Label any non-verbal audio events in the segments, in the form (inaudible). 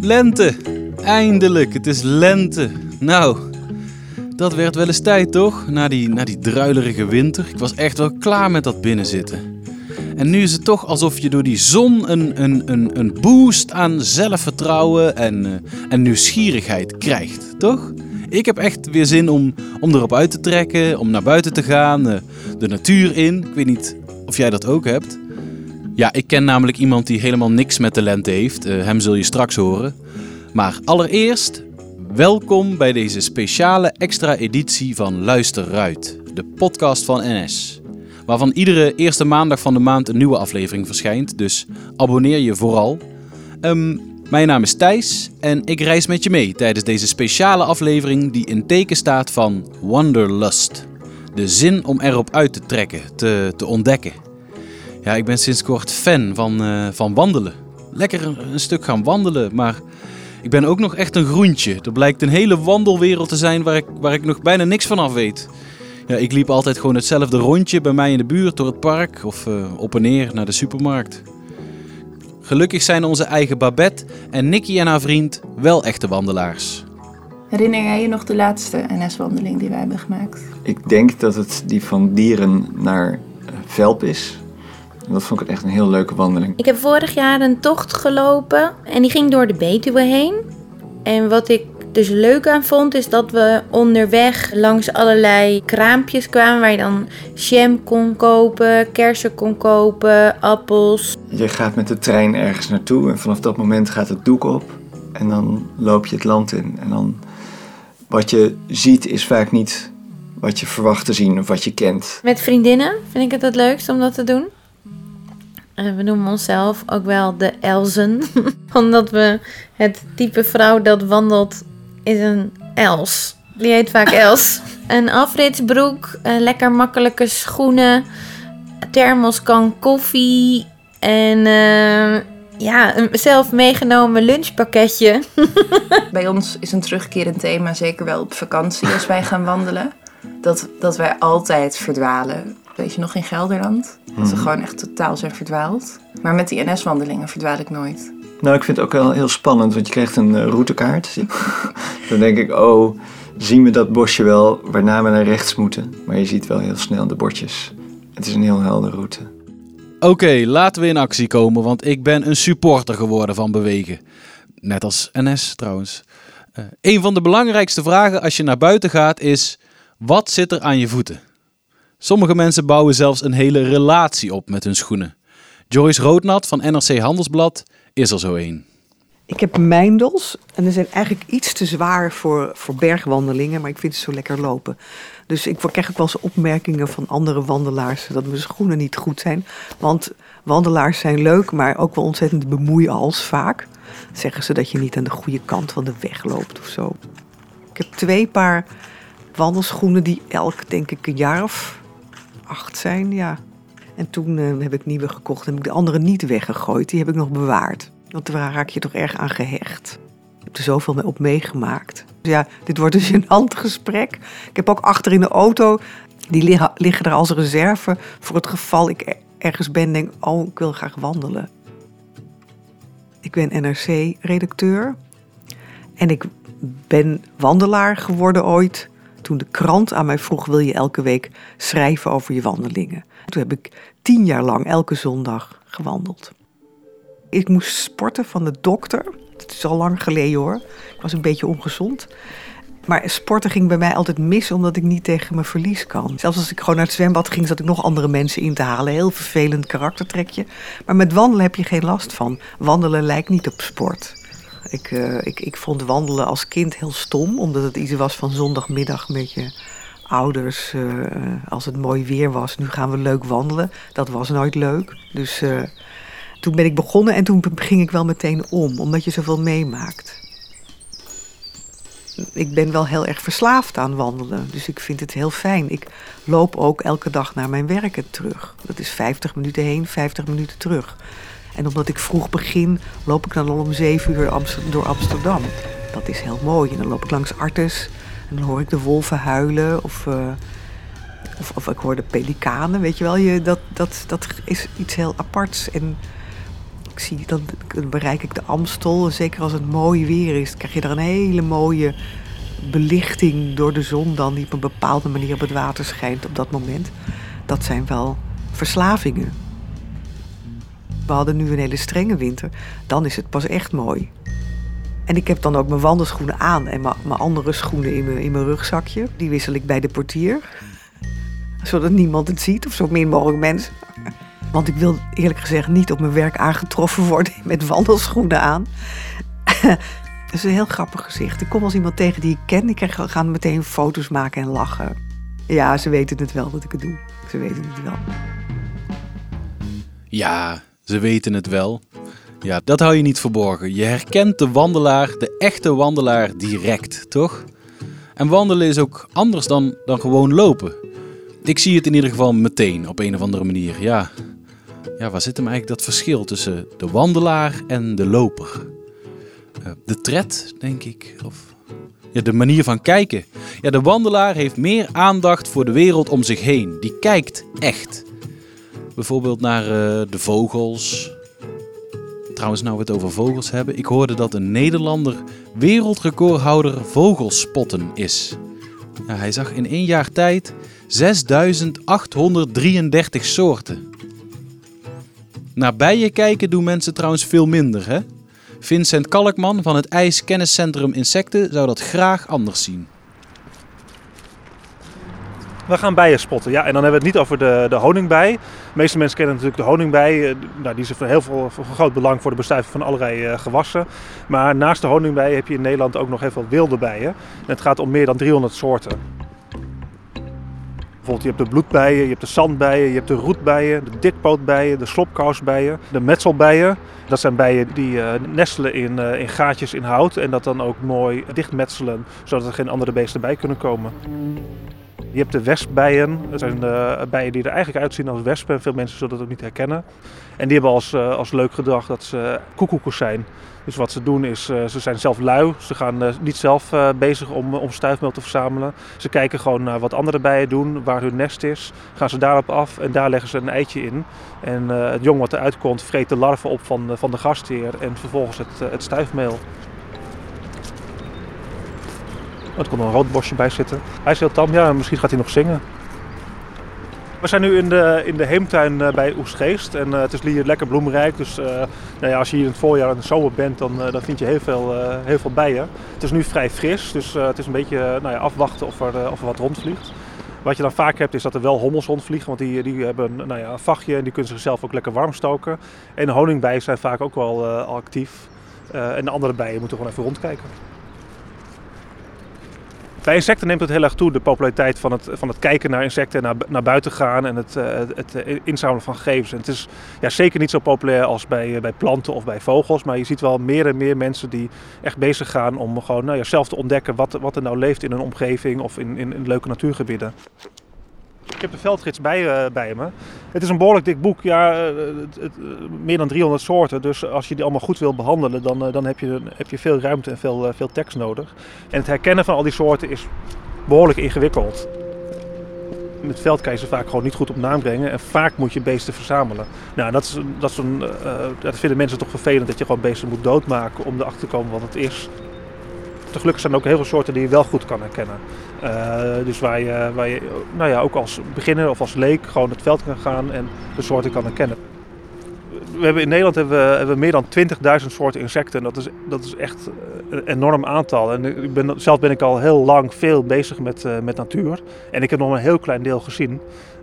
Lente. Eindelijk, het is lente. Nou, dat werd wel eens tijd toch? Na die, na die druilerige winter. Ik was echt wel klaar met dat binnenzitten. En nu is het toch alsof je door die zon een, een, een, een boost aan zelfvertrouwen en, uh, en nieuwsgierigheid krijgt, toch? Ik heb echt weer zin om, om erop uit te trekken, om naar buiten te gaan, uh, de natuur in. Ik weet niet of jij dat ook hebt. Ja, ik ken namelijk iemand die helemaal niks met de lente heeft. Uh, hem zul je straks horen. Maar allereerst, welkom bij deze speciale extra editie van Luister Ruit, de podcast van NS. Waarvan iedere eerste maandag van de maand een nieuwe aflevering verschijnt, dus abonneer je vooral. Um, mijn naam is Thijs en ik reis met je mee tijdens deze speciale aflevering die in teken staat van Wanderlust. De zin om erop uit te trekken, te, te ontdekken. Ja, ik ben sinds kort fan van, uh, van wandelen. Lekker een, een, stuk gaan wandelen, maar ik ben ook nog echt een groentje. Er blijkt een hele wandelwereld te zijn waar ik, waar ik nog bijna niks van af weet. Ja, ik liep altijd gewoon hetzelfde rondje bij mij in de buurt door het park of uh, op en neer naar de supermarkt. Gelukkig zijn onze eigen Babette en Nicky en haar vriend wel echte wandelaars. Herinner jij je nog de laatste NS-wandeling die wij hebben gemaakt? Ik denk dat het die van Dieren naar Velp is. Dat vond ik echt een heel leuke wandeling. Ik heb vorig jaar een tocht gelopen en die ging door de Betuwe heen. En wat ik dus leuk aan vond, is dat we onderweg langs allerlei kraampjes kwamen waar je dan jam kon kopen, kersen kon kopen, appels. Je gaat met de trein ergens naartoe en vanaf dat moment gaat het doek op en dan loop je het land in. En dan wat je ziet is vaak niet wat je verwacht te zien of wat je kent. Met vriendinnen vind ik het het leukst om dat te doen. We noemen onszelf ook wel de Elzen. (laughs) Omdat we het type vrouw dat wandelt is een Els. Die heet vaak (laughs) Els. Een afritsbroek, lekker makkelijke schoenen, thermoskan koffie en uh, ja, een zelf meegenomen lunchpakketje. (laughs) Bij ons is een terugkerend thema, zeker wel op vakantie als wij gaan wandelen, dat, dat wij altijd verdwalen. Weet je nog in Gelderland? Dat we gewoon echt totaal zijn verdwaald. Maar met die NS-wandelingen verdwaal ik nooit. Nou, ik vind het ook wel heel spannend, want je krijgt een uh, routekaart. (laughs) Dan denk ik, oh, zien we dat bosje wel waarna we naar rechts moeten? Maar je ziet wel heel snel de bordjes. Het is een heel heldere route. Oké, okay, laten we in actie komen, want ik ben een supporter geworden van bewegen. Net als NS trouwens. Uh, een van de belangrijkste vragen als je naar buiten gaat is: wat zit er aan je voeten? Sommige mensen bouwen zelfs een hele relatie op met hun schoenen. Joyce Roodnat van NRC Handelsblad is er zo een. Ik heb mijndels en die zijn eigenlijk iets te zwaar voor, voor bergwandelingen, maar ik vind ze zo lekker lopen. Dus ik krijg ook wel eens opmerkingen van andere wandelaars dat mijn schoenen niet goed zijn. Want wandelaars zijn leuk, maar ook wel ontzettend bemoeials vaak. Zeggen ze dat je niet aan de goede kant van de weg loopt of zo. Ik heb twee paar wandelschoenen die elk denk ik een jaar of acht zijn, ja. En toen uh, heb ik nieuwe gekocht en heb ik de andere niet weggegooid. Die heb ik nog bewaard. Want daar raak je toch erg aan gehecht. Ik heb er zoveel mee op meegemaakt. Dus ja, dit wordt een (laughs) gênant gesprek. Ik heb ook achter in de auto, die liggen, liggen er als reserve voor het geval ik ergens ben en denk, oh, ik wil graag wandelen. Ik ben NRC-redacteur en ik ben wandelaar geworden ooit toen de krant aan mij vroeg, wil je elke week schrijven over je wandelingen? Toen heb ik tien jaar lang elke zondag gewandeld. Ik moest sporten van de dokter. Het is al lang geleden hoor. Ik was een beetje ongezond. Maar sporten ging bij mij altijd mis omdat ik niet tegen mijn verlies kan. Zelfs als ik gewoon naar het zwembad ging, zat ik nog andere mensen in te halen. Heel vervelend karaktertrekje. Maar met wandelen heb je geen last van. Wandelen lijkt niet op sport. Ik, uh, ik, ik vond wandelen als kind heel stom, omdat het iets was van zondagmiddag met je ouders. Uh, als het mooi weer was, nu gaan we leuk wandelen. Dat was nooit leuk. Dus uh, toen ben ik begonnen en toen ging ik wel meteen om, omdat je zoveel meemaakt. Ik ben wel heel erg verslaafd aan wandelen, dus ik vind het heel fijn. Ik loop ook elke dag naar mijn werk terug. Dat is 50 minuten heen, 50 minuten terug. En omdat ik vroeg begin, loop ik dan al om 7 uur door Amsterdam. Dat is heel mooi. En dan loop ik langs Artes en dan hoor ik de wolven huilen of, uh, of, of, ik hoor de pelikanen. Weet je wel, je, dat, dat, dat is iets heel aparts. En ik zie, dan bereik ik de Amstel. Zeker als het mooi weer is, krijg je daar een hele mooie belichting door de zon dan die op een bepaalde manier op het water schijnt op dat moment. Dat zijn wel verslavingen. We hadden nu een hele strenge winter. Dan is het pas echt mooi. En ik heb dan ook mijn wandelschoenen aan en mijn, andere schoenen in mijn, in mijn rugzakje. Die wissel ik bij de portier. Zodat niemand het ziet of zo min mogelijk mensen. Want ik wil eerlijk gezegd niet op mijn werk aangetroffen worden (laughs) met wandelschoenen aan. (laughs) Dat is een heel grappig gezicht. Ik kom als iemand tegen die ik ken. Ik ga meteen foto's maken en lachen. Ja, ze weten het wel dat ik het doe. Ze weten het wel. Ja, ze weten het wel. Ja, dat hou je niet verborgen. Je herkent de wandelaar, de echte wandelaar, direct, toch? En wandelen is ook anders dan, dan gewoon lopen. Ik zie het in ieder geval meteen op een of andere manier. Ja, ja waar zit hem eigenlijk dat verschil tussen de wandelaar en de loper? Eh, de tred, denk ik. Of ja, de manier van kijken. Ja, de wandelaar heeft meer aandacht voor de wereld om zich heen. Die kijkt echt. Bijvoorbeeld naar uh, de vogels. Trouwens, nou we het over vogels hebben. Ik hoorde dat een Nederlander wereldrecordhouder vogelspotten is. Ja, hij zag in één jaar tijd 6833 soorten. Naar bijen kijken doen mensen trouwens veel minder, hè? Vincent Kalkman van het IJs Kenniscentrum Insecten zou dat graag anders zien. We gaan bijen spotten. Ja, en dan hebben we het niet over de, de honingbij. De meeste mensen kennen natuurlijk de honingbij. Eh, nou, die is van heel veel groot belang voor de bestuiving van allerlei uh, gewassen. Maar naast de honingbij heb je in Nederland ook nog heel veel wilde bijen. En het gaat om meer dan 300 soorten. Bijvoorbeeld, je hebt de bloedbijen, je hebt de zandbijen, je hebt de roetbijen, de dikpootbijen, de slopkousbijen, de metselbijen. Dat zijn bijen die uh, nestelen in, in gaatjes in hout en dat dan ook mooi dichtmetselen, zodat er geen andere beesten bij kunnen komen. Je hebt de wespbijen. Dat zijn uh, bijen die er eigenlijk uitzien als wespen. Veel mensen zullen dat ook niet herkennen. En die hebben als, als leuk gedrag dat ze koekoekers zijn. Dus wat ze doen is, uh, ze zijn zelf lui. Ze gaan niet zelf bezig om, om stuifmeel te verzamelen. Ze kijken gewoon naar wat andere bijen doen, waar hun nest is. Gaan ze daarop af en daar leggen ze een eitje in. En het jong wat eruit komt, vreet de larven op van, van de gastheer en vervolgens het, het stuifmeel. Oh, er komt een rood bosje bij zitten. Hij is heel tam, ja, misschien gaat hij nog zingen. We zijn nu in de, in de heemtuin uh, bij Oesgeest en uh, het is hier lekker bloemrijk. Dus uh, nou ja, als je hier in het voorjaar en de zomer bent, dan, dan vind je heel veel, heel veel bijen. Het is nu vrij fris, dus het is een beetje nou ja, afwachten of er, of er wat rondvliegt. Wat je dan vaak hebt is dat er wel hommels rondvliegen, want die, die hebben nou ja, een vachtje en die kunnen zichzelf ook lekker warm stoken. En honingbijen zijn vaak ook wel actief. en de andere bijen moeten gewoon even rondkijken. Bij insecten neemt het heel erg toe, de populariteit van het, van het kijken naar insecten, naar, naar buiten gaan en het, het, het inzamelen van gegevens. En het is ja, zeker niet zo populair als bij, bij planten of bij vogels, maar je ziet wel meer en meer mensen die echt bezig gaan om gewoon nou ja, zelf te ontdekken wat, wat er nou leeft in een omgeving of in, in, in leuke natuurgebieden. Ik heb de veldgids bij, uh, bij me. Het is een behoorlijk dik boek, ja, uh, het, het, meer dan 300 soorten. Dus als je die allemaal goed wil behandelen, dan, dan heb, je, heb je veel ruimte en veel, veel tekst nodig. En het herkennen van al die soorten is behoorlijk ingewikkeld. In het veld kan je ze vaak gewoon niet goed op naam brengen en vaak moet je beesten verzamelen. Nou, dat, is, dat, is een, dat vinden mensen toch vervelend dat je gewoon beesten moet doodmaken om erachter te komen wat het is. Gelukkig zijn er ook heel veel soorten die je wel goed kan herkennen. Uh, dus waar je, nou ja, ook als beginner of als leek gewoon het veld kan gaan en de soorten kan herkennen. We hebben in Nederland hebben we, hebben meer dan 20.000 soorten insecten. Dat is, dat is echt een enorm aantal. En ik ben, zelf ben ik al heel lang veel bezig met, uh, met natuur. En ik heb nog maar een heel klein deel gezien.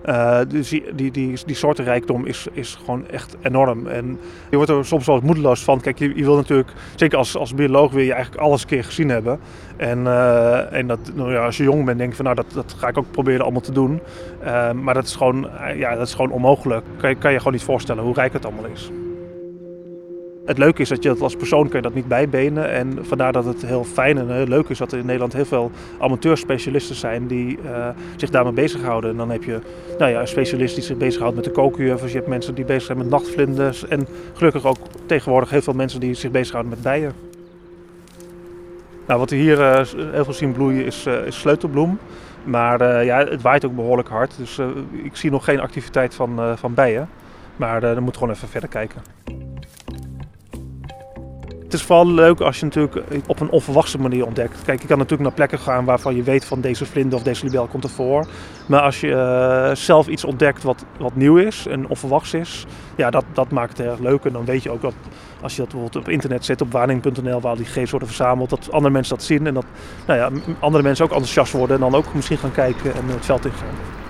Uh, dus die, die, die, die soortenrijkdom is, is gewoon echt enorm. En je wordt er soms wel moedeloos van. Kijk, je, je wil natuurlijk, zeker als, als bioloog, wil je eigenlijk alles een keer gezien hebben. En, uh, en dat, nou ja, als je jong bent, denk je van nou, dat, dat ga ik ook proberen allemaal te doen. Uh, maar dat is gewoon, ja, dat is gewoon onmogelijk. Kan je, kan je gewoon niet voorstellen hoe rijk het allemaal is. Het leuke is dat je dat als persoon kan je dat niet bijbenen. En vandaar dat het heel fijn en heel leuk is dat er in Nederland heel veel amateurspecialisten zijn die uh, zich daarmee bezighouden. En dan heb je nou ja, een specialist die zich bezighoudt met de kookjuffers. Je hebt mensen die bezig zijn met nachtvlinders. En gelukkig ook tegenwoordig heel veel mensen die zich bezighouden met bijen. Nou, wat we hier uh, heel veel zien bloeien is, is sleutelbloem. Maar ja, het waait ook behoorlijk hard. Dus ik zie nog geen activiteit van, van bijen. Maar dan moet gewoon even verder kijken. Het is vooral leuk als je natuurlijk op een onverwachte manier ontdekt. Kijk, je kan natuurlijk naar plekken gaan waarvan je weet van deze vlinder of deze libel komt ervoor. Maar als je eh, zelf iets ontdekt wat, wat nieuw is en onverwachts is, ja, dat, dat maakt het erg leuk. En dan weet je ook dat als je dat bijvoorbeeld op internet zet, op waarneming.nl, waar die gegevens worden verzameld, dat andere mensen dat zien en dat nou ja, andere mensen ook enthousiast worden en dan ook misschien gaan kijken en het veld ingaan.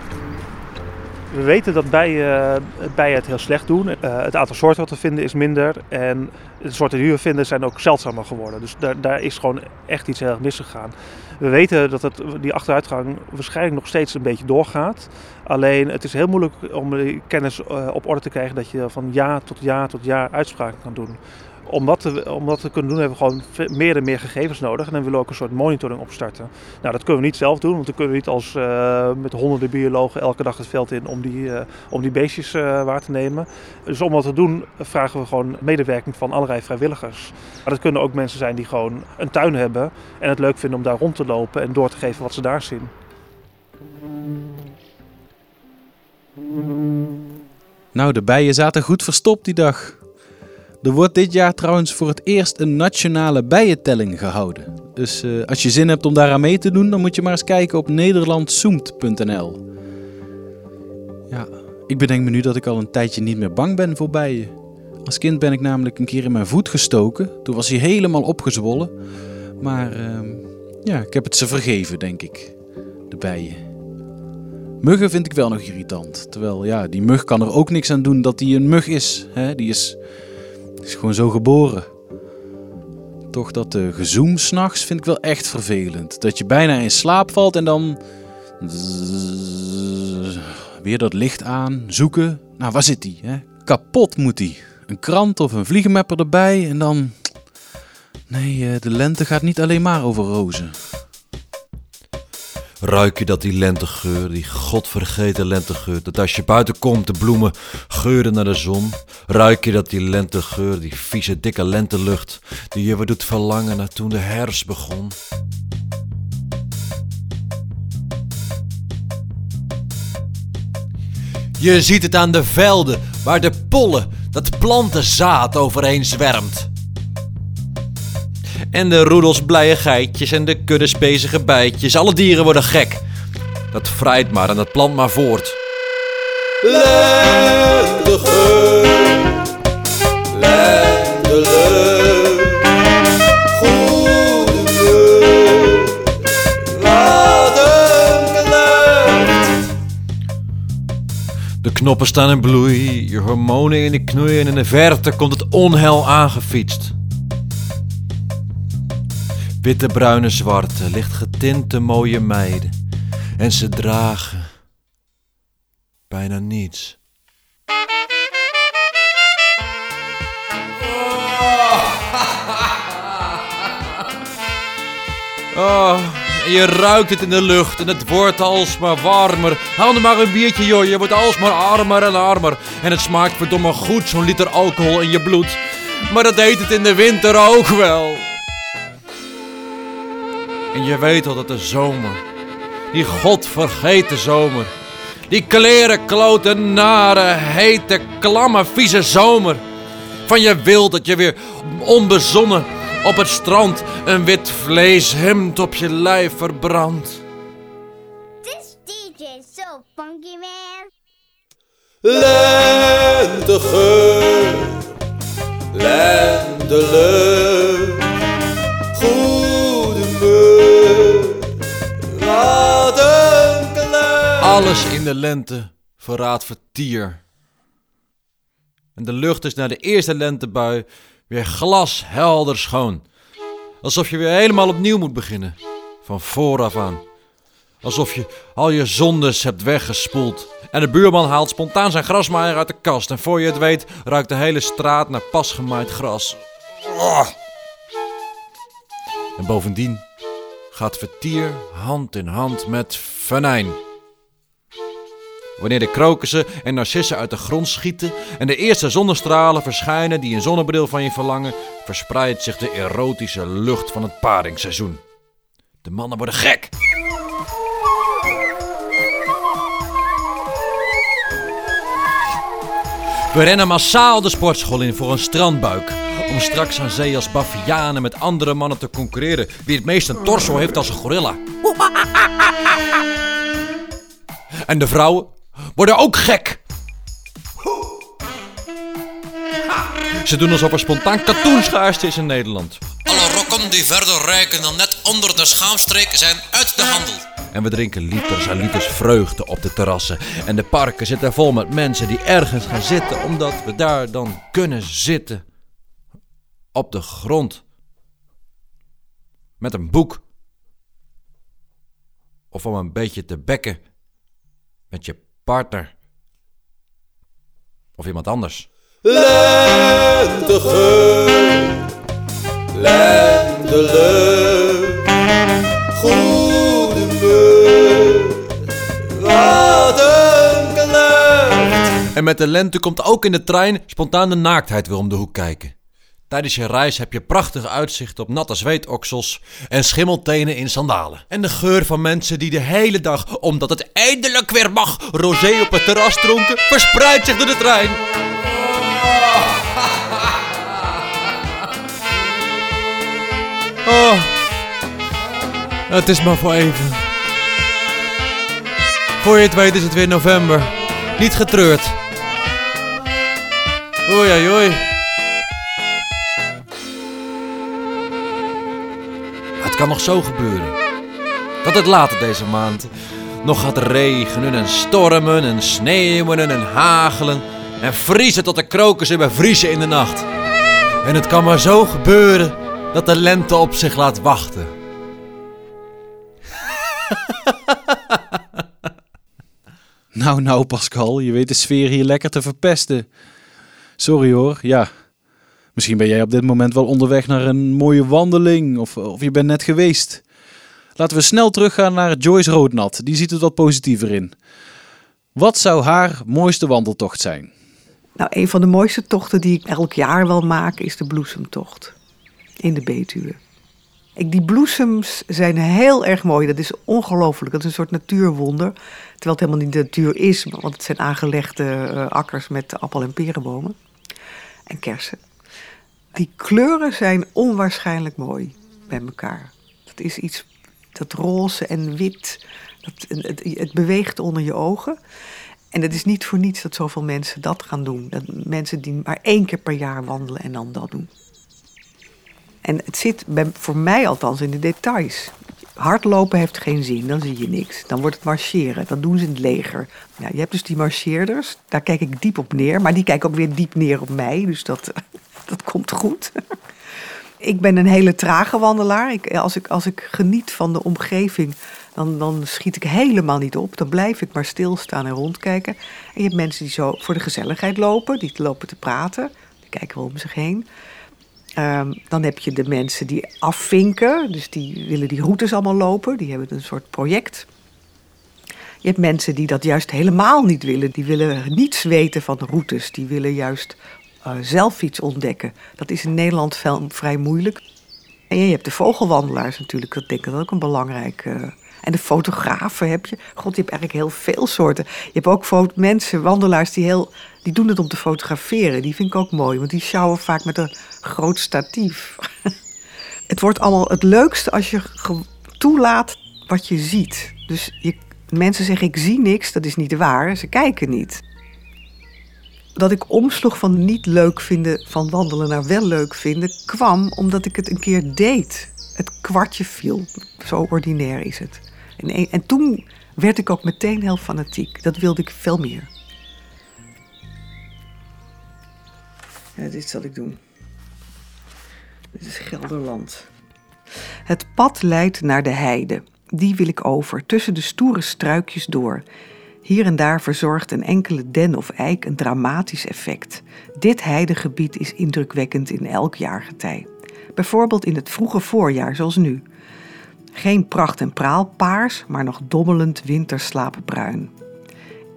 We weten dat bijen, bijen het heel slecht doen. Uh, het aantal soorten wat we vinden is minder. En de soorten die we vinden zijn ook zeldzamer geworden. Dus daar, daar is gewoon echt iets heel erg misgegaan. We weten dat die achteruitgang waarschijnlijk nog steeds een beetje doorgaat. Alleen het is heel moeilijk om kennis uh, op orde te krijgen dat je van jaar tot jaar tot jaar uitspraken kan doen om dat, te, om kunnen doen hebben we gewoon meer en meer gegevens nodig. En dan willen we ook een soort monitoring opstarten. Nou, dat kunnen we niet zelf doen, want dan kunnen we niet als uh, met honderden biologen elke dag het veld in om die, uh, om die beestjes uh, waar te nemen. Dus om dat te doen vragen we gewoon medewerking van allerlei vrijwilligers. Maar dat kunnen ook mensen zijn die gewoon een tuin hebben en het leuk vinden om daar rond te lopen en door te geven wat ze daar zien. Nou, de bijen zaten goed verstopt die dag. Er wordt dit jaar trouwens voor het eerst een nationale bijentelling gehouden. Dus uh, als je zin hebt om daaraan mee te doen, dan moet je maar eens kijken op nederlandzoemt.nl. Ja, ik bedenk me nu dat ik al een tijdje niet meer bang ben voor bijen. Als kind ben ik namelijk een keer in mijn voet gestoken. Toen was hij helemaal opgezwollen. Maar uh, ja, ik heb het ze vergeven, denk ik. De bijen. Muggen vind ik wel nog irritant. Terwijl, ja, die mug kan er ook niks aan doen dat hij een mug is. Hè? Die is is gewoon zo geboren. Toch dat uh, gezoem s'nachts vind ik wel echt vervelend. Dat je bijna in slaap valt en dan... Weer dat licht aan, zoeken. Nou, waar zit die? Kapot moet die. Een krant of een vliegenmapper erbij en dan... Nee, uh, de lente gaat niet alleen maar over rozen. Ruik je dat die lentegeur, die godvergeten lentegeur, dat als je buiten komt de bloemen geuren naar de zon? Ruik je dat die lentegeur, die vieze dikke lentelucht, die je weer doet verlangen naar toen de herfst begon? Je ziet het aan de velden, waar de pollen, dat plantenzaad overheen zwermt. En de roedels blije geitjes en de kuddes bezige bijtjes. Alle dieren worden gek. Dat vrijt maar en dat plant maar voort. Lentegeur, lentelucht, goede De knoppen staan in bloei, je hormonen in de knoeien en in de verte komt het onheil aangefietst. Witte, bruine, zwarte, licht getinte mooie meiden. En ze dragen bijna niets. (laughs) Oh, en je ruikt het in de lucht en het wordt alsmaar warmer. Haal er maar een biertje, joh. Je wordt alsmaar armer en armer. En het smaakt verdomme goed, zo'n liter alcohol in je bloed. Maar dat deed het in de winter ook wel. En je weet al dat de zomer, die godvergeten zomer, die kleren klote, nare, hete, klamme, vieze zomer. Van je wil dat je weer onbezonnen op het strand een wit vleeshemd op je lijf verbrandt. This DJ so funky man. Lentegeur, lentelucht, goede Alles in de lente verraadt vertier. En de lucht is na de eerste lentebui weer glashelder schoon. Alsof je weer helemaal opnieuw moet beginnen. Van vooraf aan. Alsof je al je zondes hebt weggespoeld. En de buurman haalt spontaan zijn grasmaaier uit de kast. En voor je het weet ruikt de hele straat naar pas gemaaid gras. Oh. En bovendien gaat vertier hand in hand met venijn. Wanneer de krokussen en narcissen uit de grond schieten en de eerste zonnestralen verschijnen die een zonnebril van je verlangen, verspreidt zich de erotische lucht van het paringsseizoen. De mannen worden gek. We rennen massaal de sportschool in voor een strandbuik. Om straks aan zee als bavianen met andere mannen te concurreren. Wie het meest een torso heeft als een gorilla. (laughs) En de vrouwen worden ook gek. Ze doen alsof er spontaan katoenschaarste is in Nederland. Alle rokken die verder rijken dan net onder de schaamstreek zijn uit de handel. En we drinken liters en liters vreugde op de terrassen. En de parken zitten vol met mensen die ergens gaan zitten, omdat we daar dan kunnen zitten. Op de grond. Met een boek. Of om een beetje te bekken. Met je partner. Of iemand anders. Lentegeur, goede wat een. En met de lente komt ook in de trein spontaan de naaktheid weer om de hoek kijken. Tijdens je reis heb je prachtig uitzicht op natte zweetoksels en schimmeltenen in sandalen. En de geur van mensen die de hele dag, omdat het eindelijk weer mag, rosé op het terras dronken, verspreidt zich door de trein. Oh, het is maar voor even. Voor je het weet is het weer november. Niet getreurd. Oei, oei, oei. Kan nog zo gebeuren. Dat het later deze maand nog gaat regenen en stormen en sneeuwen en hagelen. En vriezen tot de krokussen bevriezen in de nacht. En het kan maar zo gebeuren dat de lente op zich laat wachten. (laughs) Nou, nou, Pascal, je weet de sfeer hier lekker te verpesten. Sorry hoor, ja. Misschien ben jij op dit moment wel onderweg naar een mooie wandeling of, of je bent net geweest. Laten we snel teruggaan naar Joyce Roodnat. Die ziet het wat positiever in. Wat zou haar mooiste wandeltocht zijn? Nou, een van de mooiste tochten die ik elk jaar wel maak is de bloesemtocht in de Betuwe. Die bloesems zijn heel erg mooi. Dat is ongelooflijk. Dat is een soort natuurwonder. Terwijl het helemaal niet de natuur is, want het zijn aangelegde eh, akkers met appel- en perenbomen en kersen. Die kleuren zijn onwaarschijnlijk mooi bij elkaar. Dat is iets, dat roze en wit, dat, het, beweegt onder je ogen. En het is niet voor niets dat zoveel mensen dat gaan doen. Dat mensen die maar één keer per jaar wandelen en dan dat doen. En het zit voor mij althans in de details. Hardlopen heeft geen zin, dan zie je niks. Dan wordt het marcheren, dat doen ze in het leger. Nou, je hebt dus die marcheerders, daar kijk ik diep op neer. Maar die kijken ook weer diep neer op mij, dus dat, (laughs) dat komt goed. Ik ben een hele trage wandelaar. Ik, als, ik, als ik geniet van de omgeving, dan, dan schiet ik helemaal niet op. Dan blijf ik maar stilstaan en rondkijken. En je hebt mensen die zo voor de gezelligheid lopen, die lopen te praten. Die kijken wel om zich heen. Ehm, dan heb je de mensen die afvinken, dus die willen die routes allemaal lopen. Die hebben een soort project. Je hebt mensen die dat juist helemaal niet willen. Die willen niets weten van de routes. Die willen juist zelf iets ontdekken. Dat is in Nederland vrij moeilijk. En je hebt de vogelwandelaars natuurlijk. Dat denk ik dat ook een belangrijk. eh, en de fotografen heb je. God, je hebt eigenlijk heel veel soorten. Je hebt ook mensen, wandelaars, die, heel, die doen het om te fotograferen. Die vind ik ook mooi, want die sjouwen vaak met een groot statief. (laughs) het wordt allemaal het leukste als je toelaat wat je ziet. Dus je, mensen zeggen ik zie niks, dat is niet waar. Ze kijken niet. Dat ik omsloeg van niet leuk vinden van wandelen naar wel leuk vinden, kwam omdat ik het een keer deed. Het kwartje viel. Zo ordinair is het. En, een- en toen werd ik ook meteen heel fanatiek. Dat wilde ik veel meer. Ja, dit zal ik doen. Dit is Gelderland. Het pad leidt naar de heide. Die wil ik over, tussen de stoere struikjes door. Hier en daar verzorgt een enkele den of eik een dramatisch effect. Dit heidegebied is indrukwekkend in elk jaargetij. Bijvoorbeeld in het vroege voorjaar, zoals nu. Geen pracht en praal paars, maar nog dommelend winterslaapbruin.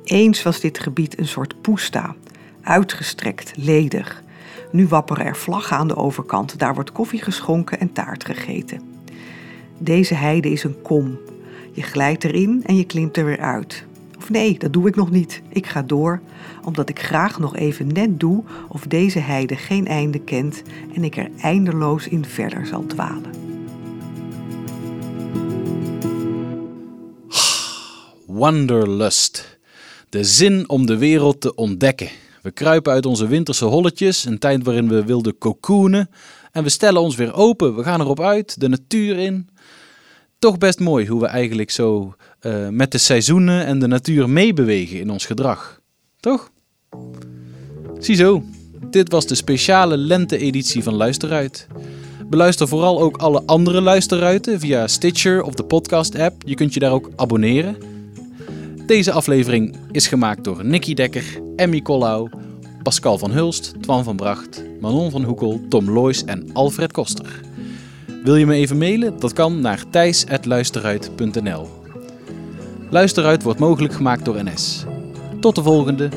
Eens was dit gebied een soort poesta, uitgestrekt, ledig. Nu wapperen er vlaggen aan de overkant, daar wordt koffie geschonken en taart gegeten. Deze heide is een kom. Je glijdt erin en je klimt er weer uit. Nee, dat doe ik nog niet. Ik ga door, omdat ik graag nog even net doe of deze heide geen einde kent en ik er eindeloos in verder zal dwalen. Wanderlust. De zin om de wereld te ontdekken. We kruipen uit onze winterse holletjes, een tijd waarin we wilden cocoonen. En we stellen ons weer open. We gaan erop uit, de natuur in. Toch best mooi hoe we eigenlijk zo eh, met de seizoenen en de natuur meebewegen in ons gedrag. Toch? Ziezo, dit was de speciale lente-editie van Luisteruit. Beluister vooral ook alle andere luisterruiten via Stitcher of de podcast-app. Je kunt je daar ook abonneren. Deze aflevering is gemaakt door Nicky Dekker, Emmy Collau, Pascal van Hulst, Twan van Bracht, Manon van Hoekel, Tom Loijs en Alfred Koster. Wil je me even mailen? Dat kan naar thijs.luisteruit.nl Luisteruit wordt mogelijk gemaakt door NS. Tot de volgende!